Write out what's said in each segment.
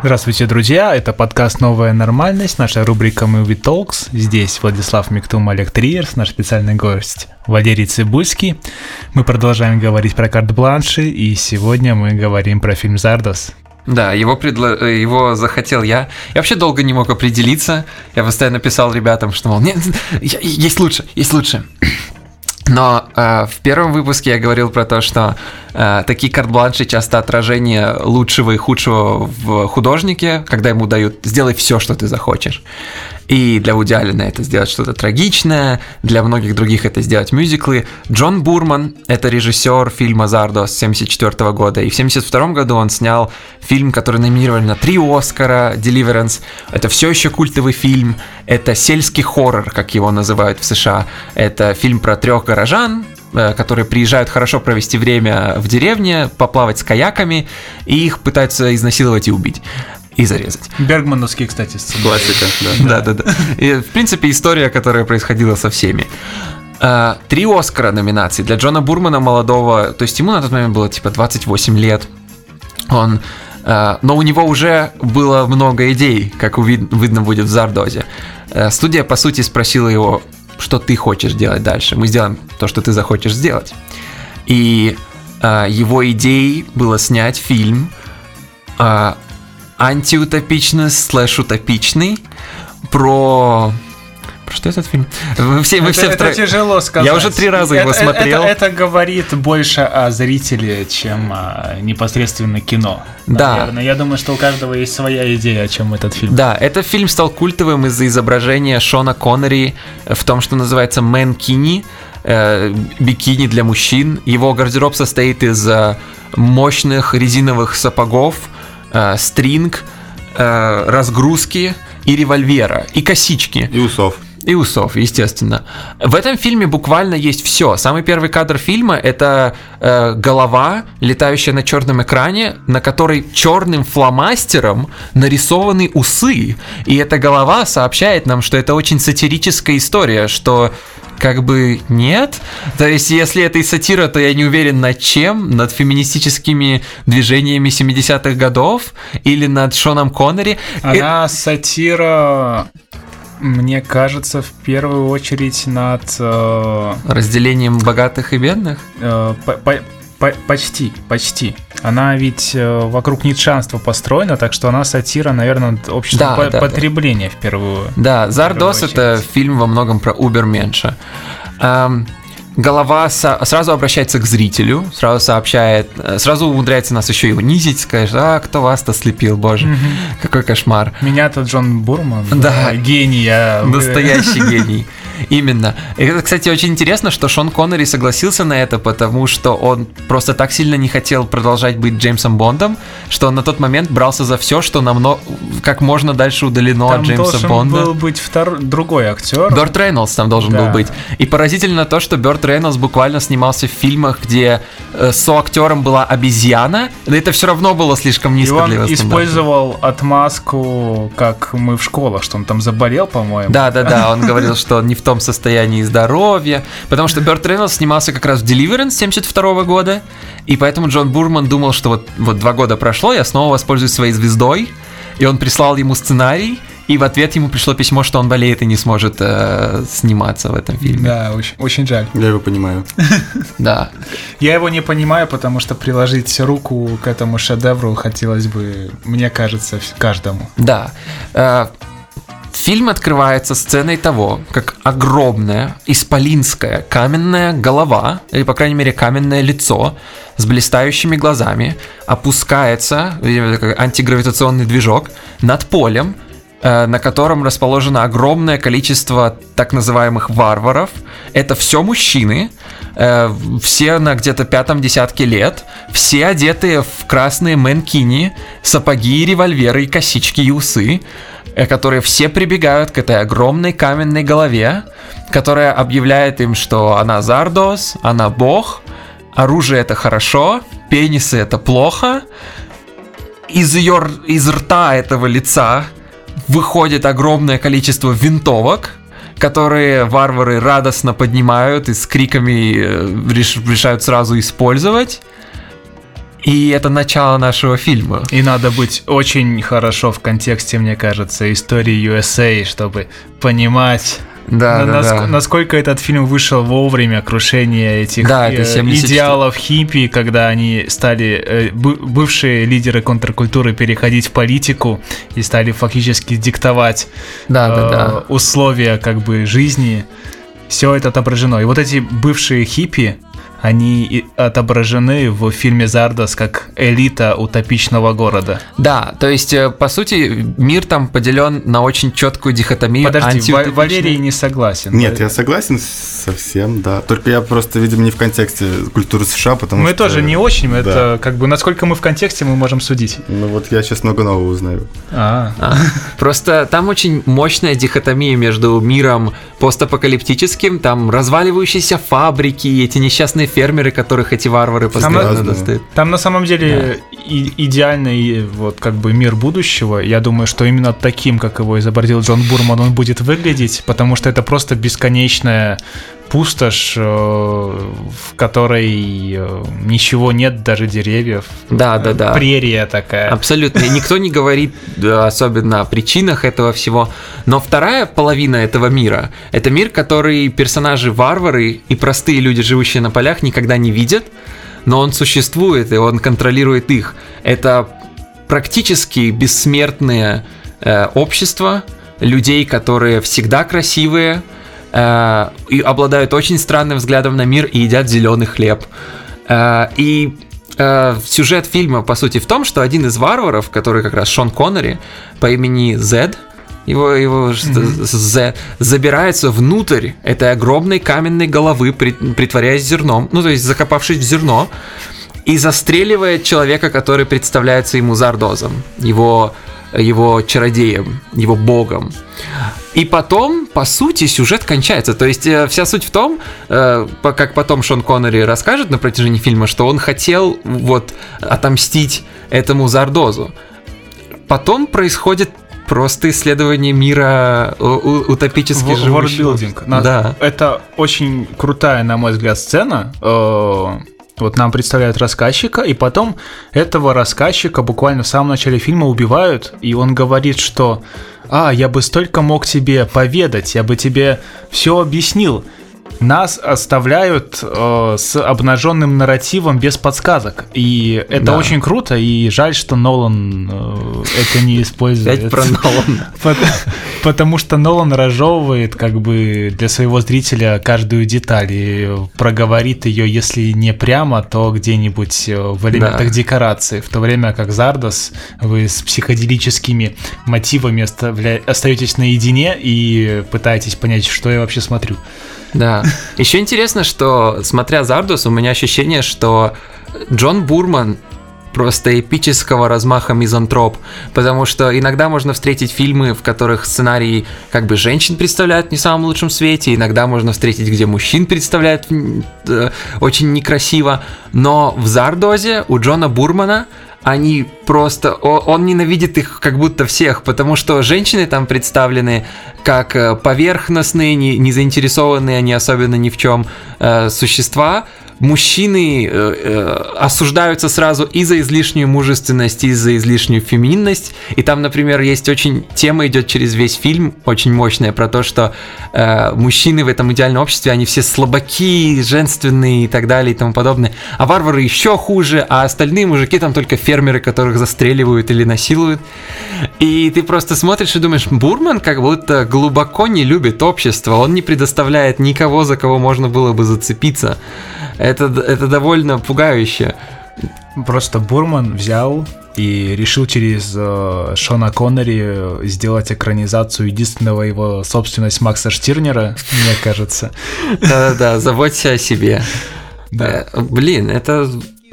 Здравствуйте, друзья! Это подкаст «Новая нормальность», наша рубрика «Movie Talks». Здесь Владислав Миктум, Олег Триерс, наш специальный гость Валерий Цибульский. Мы продолжаем говорить про карт-бланши, и сегодня мы говорим про фильм «Зардос». Да, его, предло... его захотел я. Я вообще долго не мог определиться. Я постоянно писал ребятам, что, мол, нет, есть лучше, есть лучше. Но э, в первом выпуске я говорил про то, что такие карт-бланши часто отражение лучшего и худшего в художнике, когда ему дают «сделай все, что ты захочешь». И для Вуди Аллена это сделать что-то трагичное, для многих других это сделать мюзиклы. Джон Бурман — это режиссер фильма «Зардо» с 1974 года, и в 1972 году он снял фильм, который номинировали на три Оскара, «Deliverance». Это все еще культовый фильм, это сельский хоррор, как его называют в США. Это фильм про трех горожан, э, которые приезжают хорошо провести время в деревне, поплавать с каяками, и их пытаются изнасиловать и убить и зарезать. Бергмановский, кстати, сценарий. Классика, да. Да, да, да. И, в принципе, история, которая происходила со всеми. А, три Оскара номинации для Джона Бурмана молодого, то есть ему на тот момент было типа 28 лет. Он а, но у него уже было много идей, как видно будет в Зардозе. А, студия, по сути, спросила его, что ты хочешь делать дальше. Мы сделаем то, что ты захочешь сделать. И его идеей было снять фильм антиутопичный слэш-утопичный про про что этот фильм? Вы все, вы это, все это втро... тяжело сказать. Я уже три раза это, его смотрел. Это, это говорит больше о зрителе, чем о непосредственно кино. Да. Наверное. Я думаю, что у каждого есть своя идея, о чем этот фильм. Да, этот фильм стал культовым из-за изображения Шона Коннери в том, что называется «Мэнкини», э, бикини для мужчин. Его гардероб состоит из э, мощных резиновых сапогов, э, стринг, э, разгрузки и револьвера, и косички. И усов. И усов, естественно. В этом фильме буквально есть все. Самый первый кадр фильма это э, голова, летающая на черном экране, на которой черным фломастером нарисованы усы. И эта голова сообщает нам, что это очень сатирическая история, что как бы нет. То есть, если это и сатира, то я не уверен над чем, над феминистическими движениями 70-х годов или над Шоном Коннери. Она э... сатира мне кажется, в первую очередь над... Э, Разделением богатых и бедных? Э, по, по, по, почти, почти. Она ведь э, вокруг нитшанства построена, так что она сатира, наверное, над обществом да, по- да, потребления да. в первую Да, Зардос — это фильм во многом про Уберменша. Эм, голова со- сразу обращается к зрителю, сразу сообщает, э, сразу умудряется нас еще и унизить, скажет, а кто вас-то слепил, боже, mm-hmm. какой кошмар. Меня-то Джон Бурман, да. гений, я... Настоящий гений. Именно. И это, кстати, очень интересно, что Шон Коннери согласился на это, потому что он просто так сильно не хотел продолжать быть Джеймсом Бондом, что он на тот момент брался за все, что намного как можно дальше удалено там от Джеймса должен Бонда. был быть втор... другой актер. Берт Рейнольдс там должен да. был быть. И поразительно то, что Берт Рейнольдс буквально снимался в фильмах, где э, соактером была обезьяна, но это все равно было слишком низко И он для использовал отмазку, как мы в школах, что он там заболел, по-моему. Да, да, да, он говорил, что он не в том состоянии здоровья, потому что Берт Рейнольдс снимался как раз в Deliverance 72 года, и поэтому Джон Бурман думал, что вот, вот два года прошло, я снова воспользуюсь своей звездой, и он прислал ему сценарий, и в ответ ему пришло письмо, что он болеет и не сможет э, сниматься в этом фильме. Да, очень, очень жаль. Я его понимаю. Да. Я его не понимаю, потому что приложить руку к этому шедевру хотелось бы, мне кажется, каждому. Да. Э, Фильм открывается сценой того, как огромная исполинская каменная голова, или, по крайней мере, каменное лицо с блистающими глазами опускается, видимо, антигравитационный движок, над полем, на котором расположено огромное количество так называемых варваров. Это все мужчины, э, все на где-то пятом десятке лет, все одетые в красные мэнкини, сапоги, револьверы косички и усы. Э, которые все прибегают к этой огромной каменной голове, которая объявляет им, что она Зардос, она бог, оружие это хорошо, пенисы это плохо. Из ее из рта этого лица выходит огромное количество винтовок, которые варвары радостно поднимают и с криками э, решают сразу использовать. И это начало нашего фильма. И надо быть очень хорошо в контексте, мне кажется, истории USA, чтобы понимать да, да, Наск- да. Насколько этот фильм вышел вовремя крушения этих Да, э, 74. идеалов хиппи, когда они стали, э, бы- бывшие лидеры контркультуры, переходить в политику и стали фактически диктовать Да, да, э, да. условия как бы жизни. Все это отображено. И вот эти бывшие хиппи, они отображены в фильме Зардас как элита утопичного города. Да, то есть, э, по сути, мир там поделен на очень четкую дихотомию. Подожди. Валерий не согласен. Нет, я согласен совсем, да. Только я просто, видимо, не в контексте культуры США, потому Мы что... тоже не очень, да. это как бы насколько мы в контексте, мы можем судить. Ну вот я сейчас много нового узнаю. А, А, Просто там очень мощная дихотомия между миром постапокалиптическим, там разваливающиеся фабрики, эти несчастные фермеры, которых эти варвары постоянно разные. достают. Там на самом деле и- идеальный вот как бы мир будущего. Я думаю, что именно таким, как его изобразил Джон Бурман, он будет выглядеть, потому что это просто бесконечная пустошь, э, в которой э, ничего нет, даже деревьев. Да, да, да. Прерия такая. Абсолютно. И никто не говорит да, особенно о причинах этого всего. Но вторая половина этого мира – это мир, который персонажи-варвары и простые люди, живущие на полях, никогда не видят, но он существует, и он контролирует их. Это практически бессмертное э, общество людей, которые всегда красивые, э, и обладают очень странным взглядом на мир и едят зеленый хлеб. Э, и э, сюжет фильма, по сути, в том, что один из варваров, который как раз Шон Коннери, по имени Зед, его, его З, забирается внутрь этой огромной каменной головы, при- притворяясь зерном, ну, то есть закопавшись в зерно, и застреливает человека, который представляется ему Зардозом, его, его чародеем, его богом. И потом, по сути, сюжет кончается. То есть э, вся суть в том, э, как потом Шон Коннери расскажет на протяжении фильма, что он хотел вот отомстить этому Зардозу. Потом происходит просто исследование мира утопически живущего. На- Да. Это очень крутая, на мой взгляд, сцена. Вот нам представляют рассказчика, и потом этого рассказчика буквально в самом начале фильма убивают, и он говорит, что «А, я бы столько мог тебе поведать, я бы тебе все объяснил». Нас оставляют э, с обнаженным нарративом без подсказок. И это Да. очень круто, и жаль, что Нолан э, это не использует. Опять про Нолана. Пот- Потому что Нолан разжевывает как бы для своего зрителя каждую деталь и проговорит ее, если не прямо, то где-нибудь э, в элементах Да. декорации. В то время как Зардос, вы с психоделическими мотивами оставля- остаетесь наедине и пытаетесь понять, что я вообще смотрю. Да. Еще интересно, что, смотря Зардус, у меня ощущение, что Джон Бурман просто эпического размаха мизантроп, потому что иногда можно встретить фильмы, в которых сценарии как бы женщин представляют в не самом лучшем свете, иногда можно встретить, где мужчин представляют э, очень некрасиво, но в Зардозе у Джона Бурмана они просто... Он ненавидит их как будто всех, потому что женщины там представлены как э, поверхностные, не, не заинтересованные они особенно ни в чем э, существа. Мужчины э, э, осуждаются сразу и за излишнюю мужественность, и за излишнюю феминность. И там, например, есть очень... Тема идет через весь фильм, очень мощная, про то, что э, мужчины в этом идеальном обществе, они все слабаки, женственные и так далее и тому подобное. А варвары еще хуже, а остальные мужики там только фермеры, которых застреливают или насилуют. И ты просто смотришь и думаешь, Бурман как будто глубоко не любит общество, он не предоставляет никого, за кого можно было бы зацепиться. Это, это довольно пугающе. Просто Бурман взял и решил через э, Шона Коннери сделать экранизацию единственного его собственность Макса Штирнера, мне кажется. Да-да-да, заботься о себе. Да. Э, Блин, это,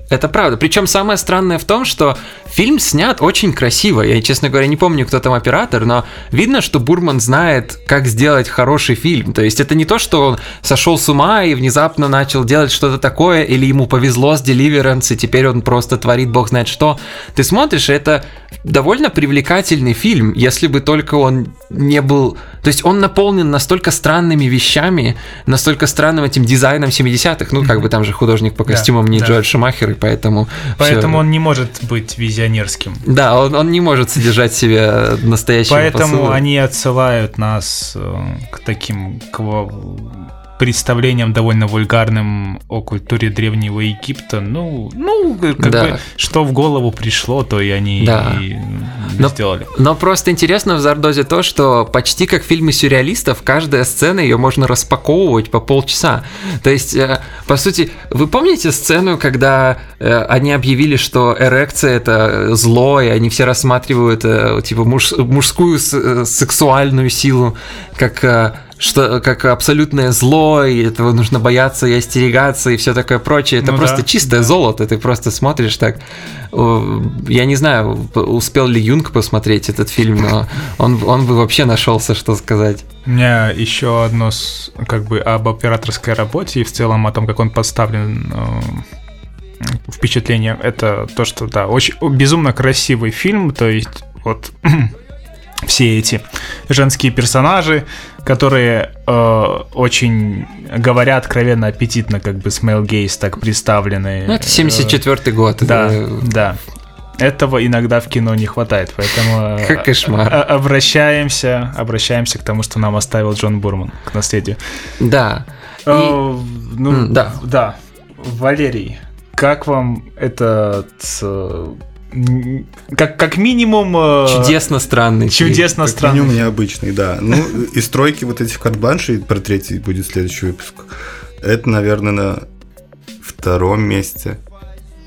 это правда. Причем самое странное в том, что фильм снят очень красиво. Я, честно говоря, не помню, кто там оператор, но видно, что Бурман знает, как сделать хороший фильм. То есть это не то, что он сошел с ума и внезапно начал делать что-то такое, или ему повезло с Deliverance, и теперь он просто творит бог знает что. Ты смотришь, это довольно привлекательный фильм, если бы только он не был... То есть он наполнен настолько странными вещами, настолько странным этим дизайном 70-х. Ну, как бы там же художник по Да, костюмам не да. Джоэль Шумахер, который, поэтому... Поэтому всё- он не может быть визионерским. Да, он, он не может содержать себе настоящего Поэтому посыла. они отсылают нас э, к таким к представлениям довольно вульгарным о культуре древнего Египта. Ну, ну, как Да. бы, что в голову пришло, то и они Да. и, Но- сделали. Но просто интересно в Зардозе то, что почти как в фильме сюрреалистов, каждая сцена ее можно распаковывать по полчаса. То есть, э, по сути, вы помните сцену, когда э, они объявили, что эрекция это зло, и они все рассматривают э, типа муж- мужскую с- э, сексуальную силу как э, что как абсолютное зло, и этого нужно бояться и остерегаться, и все такое прочее. Это Ну просто да, чистое золото. Ты просто смотришь так. Я не знаю, успел ли Юнг посмотреть этот фильм, но он, он бы вообще нашелся, что сказать. У меня еще одно как бы об операторской работе и в целом о том, как он поставлен э, впечатление. Это то, что да, очень безумно красивый фильм, то есть вот все эти женские персонажи, которые э, очень говорят откровенно аппетитно, как бы с Gaze так представлены. Ну, это Э, 74 год. Да, это- да. Этого иногда в кино не хватает, поэтому э, Как кошмар. а- обращаемся, обращаемся к тому, что нам оставил Джон Бурман к наследию. Да. И- Э, ну, да. да. Валерий, как вам этот э, как как минимум э, Чудесно странный. чудесно Как странный. минимум необычный, да. Ну, и стройки вот этих карт-бланшей, про третий будет следующий выпуск, это, наверное, на втором месте.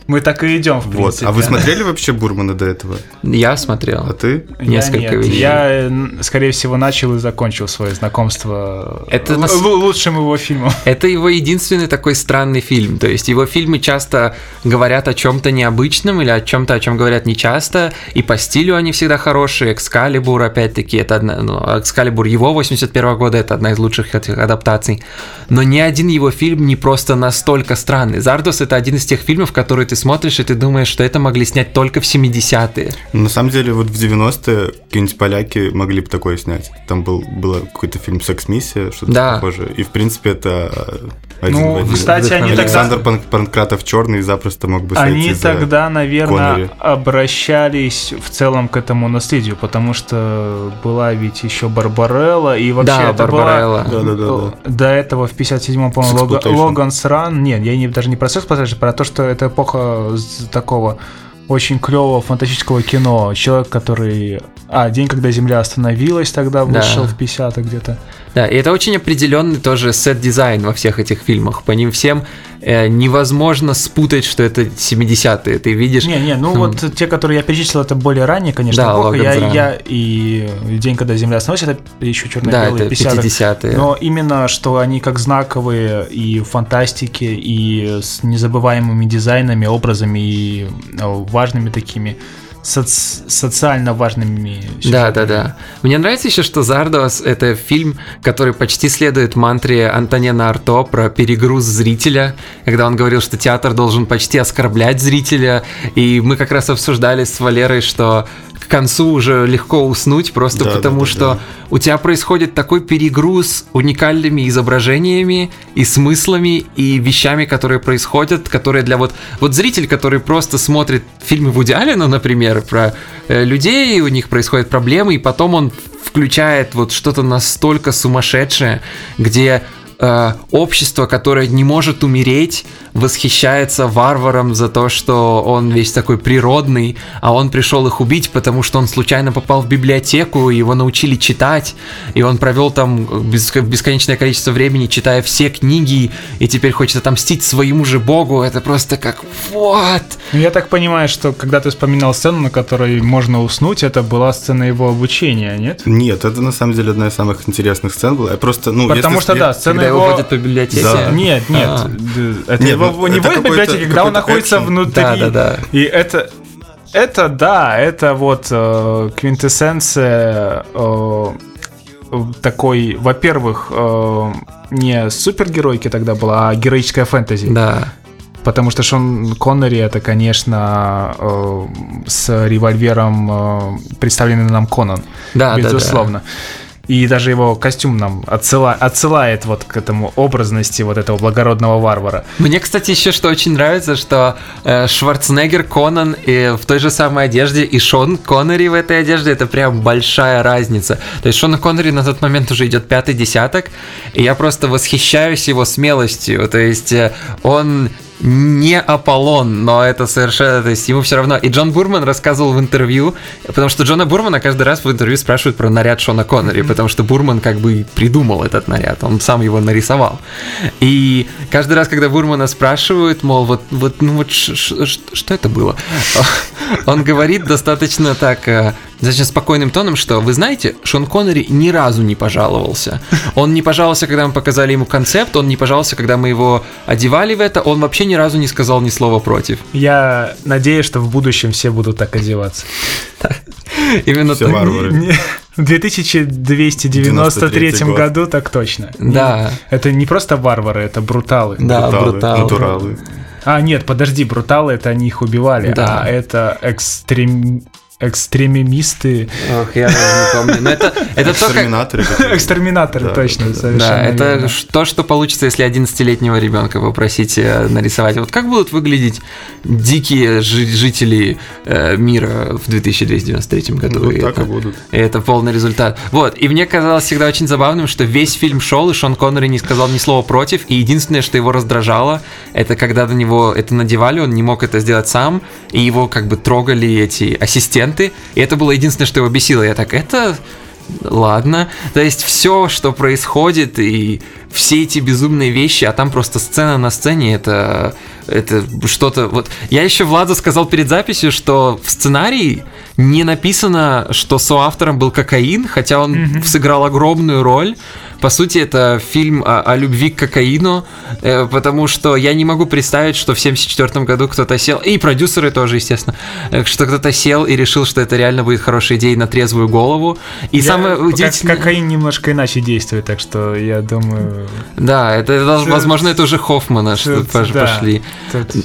Мы так и идем в Вот. принципе. А вы смотрели вообще Бурмана до этого? Я А смотрел. ты? Я несколько нет. видео? Я, э, скорее всего, начал и закончил свое знакомство Это л- нас- л- лучшим его фильмом. Это его единственный такой странный фильм. То есть его фильмы часто говорят о чем-то необычном или о чем-то, о чем говорят нечасто. И по стилю они всегда хорошие. Экскалибур, опять-таки, это одна, ну, Экскалибур его 81 года, это одна из лучших этих адаптаций. Но ни один его фильм не просто настолько странный. Зардос это один из тех фильмов, которые ты смотришь, и ты думаешь, что это могли снять только в 70-е. Ну, На самом деле, вот в 90-е какие-нибудь поляки могли бы такое снять. Там был был какой-то фильм «Секс-миссия», что-то Да. похожее. И, в принципе, это один Ну, один. кстати, они тогда, Александр Пан- Панкратов черный запросто мог бы сойти они за- тогда, наверное, Коннери. обращались в целом к этому наследию, потому что была ведь еще Барбарелла, и вообще да, это была Барбарелла. Да-да-да. До этого в 57-м, по-моему, Лога- Sexploitation. Логанс Ран. Нет, я не, даже не про секс про то, что это эпоха такого очень клевого фантастического кино. Человек, который... А, день, когда Земля остановилась, тогда Да. вышел в 50 где-то. Да, и это очень определенный тоже set design во всех этих фильмах. По ним всем невозможно спутать, что это 70-е. Ты видишь... Не-не, ну М. вот те, которые я перечислил, это более ранее, конечно, Да, эпоха. Я, я и День, когда Земля остановилась, это еще черно да, белые это 50 50-е. Но именно, что они как знаковые и в фантастике, и с незабываемыми дизайнами, образами и э, важными такими соц- социально важными. Да, да, да. Мне нравится еще, что Зардос это фильм, который почти следует мантре Антонена Арто про перегруз зрителя, когда он говорил, что театр должен почти оскорблять зрителя. И мы как раз обсуждали с Валерой, что концу уже легко уснуть, просто Да, потому да, да, что да. у тебя происходит такой перегруз уникальными изображениями и смыслами и вещами, которые происходят, которые для вот вот зритель, который просто смотрит фильмы Вуди Аллена, например, про э, людей, у них происходят проблемы, и потом он включает вот что-то настолько сумасшедшее, где э, общество, которое не может умереть, восхищается варваром за то, что он весь такой природный, а он пришел их убить, потому что он случайно попал в библиотеку, его научили читать, и он провел там бес- бесконечное количество времени, читая все книги, и теперь хочет отомстить своему же богу. Это просто как вот. Ну, Я так понимаю, что когда ты вспоминал сцену, на которой можно уснуть, это была сцена его обучения, нет? Нет, это на самом деле одна из самых интересных сцен была. Я просто, ну, Потому если- что, да, сцена его его... водят по библиотеке. Да. Нет, нет, А. д- это Нет, его ну, не это в какой-то- библиотеке, когда он находится экшен. внутри. Да, да, да. И это, это да, это вот э, квинтэссенция э, такой, во-первых, э, не супергеройки тогда была, а героическая фэнтези. Да. Потому что Шон Коннери это, конечно, э, с револьвером э, представленный нам Конан. Да, да, да. И даже его костюм нам отсыла, отсылает вот к этому образности вот этого благородного варвара. Мне, кстати, еще что очень нравится, что э, Шварценеггер, Конан и в той же самой одежде, и Шон Коннери в этой одежде, это прям большая разница. То есть Шона Коннери на тот момент уже идет пятый десяток, и я просто восхищаюсь его смелостью. То есть э, он не Аполлон, но это совершенно, то есть ему все равно. И Джон Бурман рассказывал в интервью, потому что Джона Бурмана каждый раз в интервью спрашивают про наряд Шона Коннери, потому что Бурман как бы придумал этот наряд, он сам его нарисовал. И каждый раз, когда Бурмана спрашивают, мол, вот, вот ну вот что это было? Он говорит достаточно так э, достаточно спокойным тоном, что вы знаете, Шон Коннери ни разу не пожаловался. Он не пожаловался, когда мы показали ему концепт, он не пожаловался, когда мы его одевали в это, он вообще ни разу не сказал ни слова против. Я надеюсь, что в будущем все будут так одеваться. Именно Все варвары. В 2293 году так точно. Да. Это не просто варвары, это бруталы. Да, бруталы. Натуралы. А, нет, подожди, бруталы это они их убивали, Да. а это экстрем... экстремимисты, Ох, я даже не помню. Но это, это то, как... Экстерминаторы. экстерминаторы, Да, точно, да, совершенно Да, это верно. то, что получится, если 11-летнего ребенка попросить э, нарисовать. Вот как будут выглядеть дикие жи- жители э, мира в 2293 году? Вот И так это- и будут. И это полный результат. Вот, и мне казалось всегда очень забавным, что весь фильм шел, и Шон Коннери не сказал ни слова против, и единственное, что его раздражало, это когда на него это надевали, он не мог это сделать сам, и его как бы трогали эти ассистенты, и это было единственное, что его бесило. Я так, это... Ладно, то есть все, что происходит, и все эти безумные вещи, а там просто сцена на сцене, это, это что-то... Вот я еще Владу сказал перед записью, что в сценарии не написано, что соавтором был кокаин, хотя он сыграл огромную роль. По сути, это фильм о, о любви к кокаину, э, потому что я не могу представить, что в 74 году кто-то сел, и продюсеры тоже, естественно, э, что кто-то сел и решил, что это реально будет хорошей идеей на трезвую голову. И Я- самое как- удивительное... Кокаин немножко иначе действует, так что я думаю... Да, это, это, возможно, это уже Хоффмана, что да. пошли.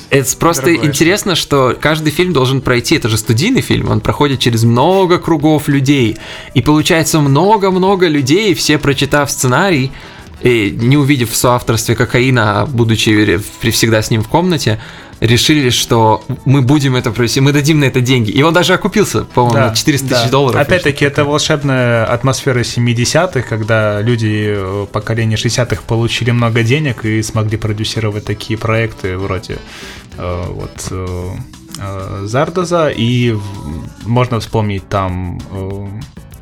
Это просто интересно, что каждый фильм должен пройти, это же студийный фильм, он проходит через много кругов людей. И получается много-много людей, все прочитав сценарий, и не увидев в соавторстве кокаина, а будучи всегда с ним в комнате, решили, что мы будем это провести, мы дадим на это деньги. И он даже окупился, по-моему, Да, на 400 да. тысяч долларов. Опять-таки, это волшебная атмосфера 70-х, когда люди э, поколения 60-х получили много денег и смогли продюсировать такие проекты вроде э, вот э, Зардоза, и можно вспомнить там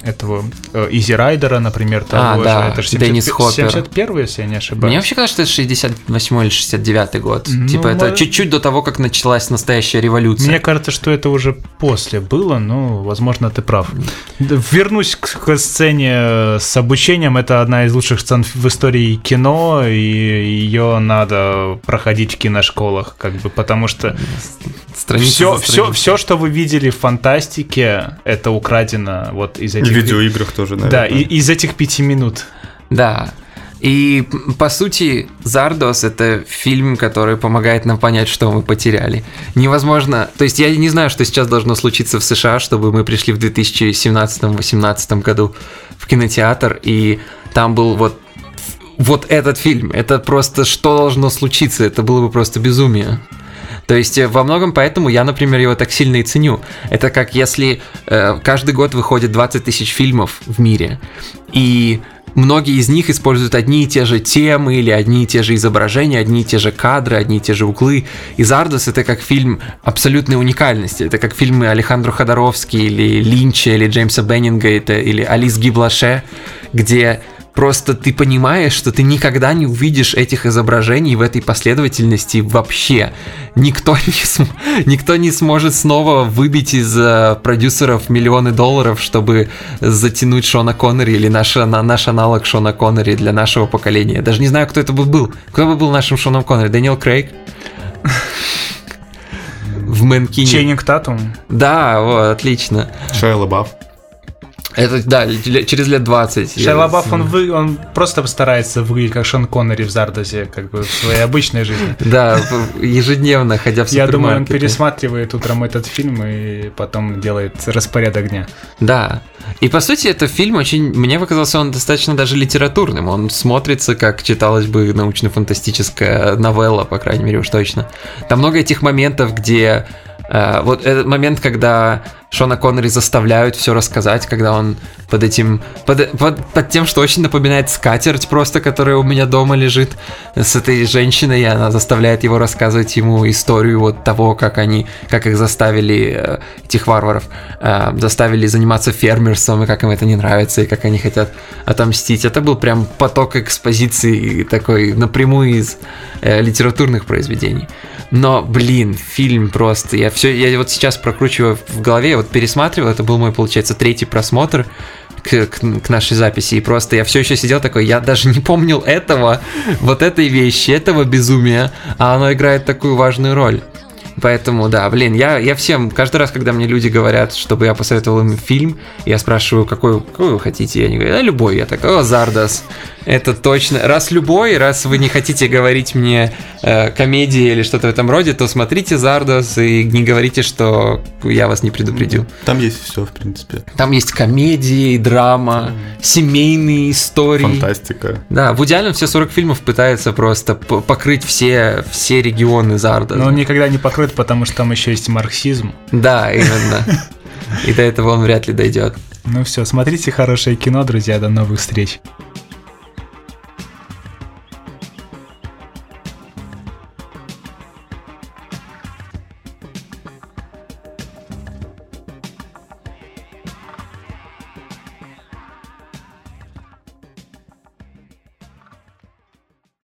этого э, Изи Райдера, например, того А, же. да, это же Деннис Хоппер. 71 если я не ошибаюсь. Мне вообще кажется, что это 68 или 69 год. Ну, типа это может- чуть-чуть до того, как началась настоящая революция. Мне кажется, что это уже после было, но, возможно, ты прав. Вернусь к, к сцене с обучением. Это одна из лучших сцен в истории кино, и ее надо проходить в киношколах, как бы, потому что Страница все, все, все, что вы видели в фантастике, это украдено вот из И этих... в видеоиграх тоже, наверное. Да, и- из этих пяти минут. Да. И по сути, Зардос это фильм, который помогает нам понять, что мы потеряли. Невозможно. То есть я не знаю, что сейчас должно случиться в США, чтобы мы пришли в 2017-2018 году в кинотеатр, и там был вот вот этот фильм. Это просто что должно случиться? Это было бы просто безумие. То есть э, во многом поэтому я, например, его так сильно и ценю. Это как если э, каждый год выходит 20 тысяч фильмов в мире, и многие из них используют одни и те же темы или одни и те же изображения, одни и те же кадры, одни и те же углы. И Зардос это как фильм абсолютной уникальности. Это как фильмы Алехандро Ходоровски или Линча или Джеймса Беннингейта или Алис Гиблаше, где Просто ты понимаешь, что ты никогда не увидишь этих изображений в этой последовательности вообще. Никто не, см- никто не сможет снова выбить из э, продюсеров миллионы долларов, чтобы затянуть Шона Коннери или наш, на- наш аналог Шона Коннери для нашего поколения. Я даже не знаю, кто это бы был. Кто бы был нашим Шоном Коннери? Дэниел Крейг? В Мэнкине. Ченнинг Татум. Да, вот, отлично. Шайа Лабаф. Это, да, через лет 20. Шайа Лабаф, он, вы, он просто старается выглядеть как Шон Коннери в Зардозе, как бы в своей обычной жизни. Да, ежедневно, ходя в Я думаю, он пересматривает утром этот фильм и потом делает распорядок дня. Да. И по сути, это фильм очень, мне показался он достаточно даже литературным. Он смотрится, как читалась бы научно-фантастическая новелла, по крайней мере, уж точно. Там много этих моментов, где э, вот этот момент, когда Шона Коннери заставляют все рассказать, когда он под этим, под, под- под тем, что очень напоминает скатерть просто, которая у меня дома лежит с этой женщиной, и она заставляет его рассказывать ему историю вот того, как они, как их заставили, э, этих варваров, э, заставили заниматься фермерством, и как им это не нравится, и как они хотят отомстить. Это был прям поток экспозиции такой напрямую из э, литературных произведений. Но, блин, фильм просто. Я все, я вот сейчас прокручиваю в голове, вот пересматривал, это был мой, получается, третий просмотр к, к- к нашей записи. И просто я все еще сидел такой, я даже не помнил этого, вот этой вещи, этого безумия, а оно играет такую важную роль. Поэтому, да, блин, я, я всем, каждый раз, когда мне люди говорят, чтобы я посоветовал им фильм, я спрашиваю, какой, какой вы хотите, и они говорят, да, любой. Я такой, о, Зардас, это точно. Раз любой, раз вы не хотите говорить мне э, комедии или что-то в этом роде, то смотрите Зардас и не говорите, что я вас не предупредил. Там есть все, в принципе. Там есть комедии, драма, семейные истории. Фантастика. Да, в идеале все 40 фильмов пытается просто покрыть все, все регионы Зарда. Но он никогда не покрыт, потому что там еще есть марксизм. Да, именно. И до этого он вряд ли дойдет. Ну все, смотрите хорошее кино, друзья, до новых встреч.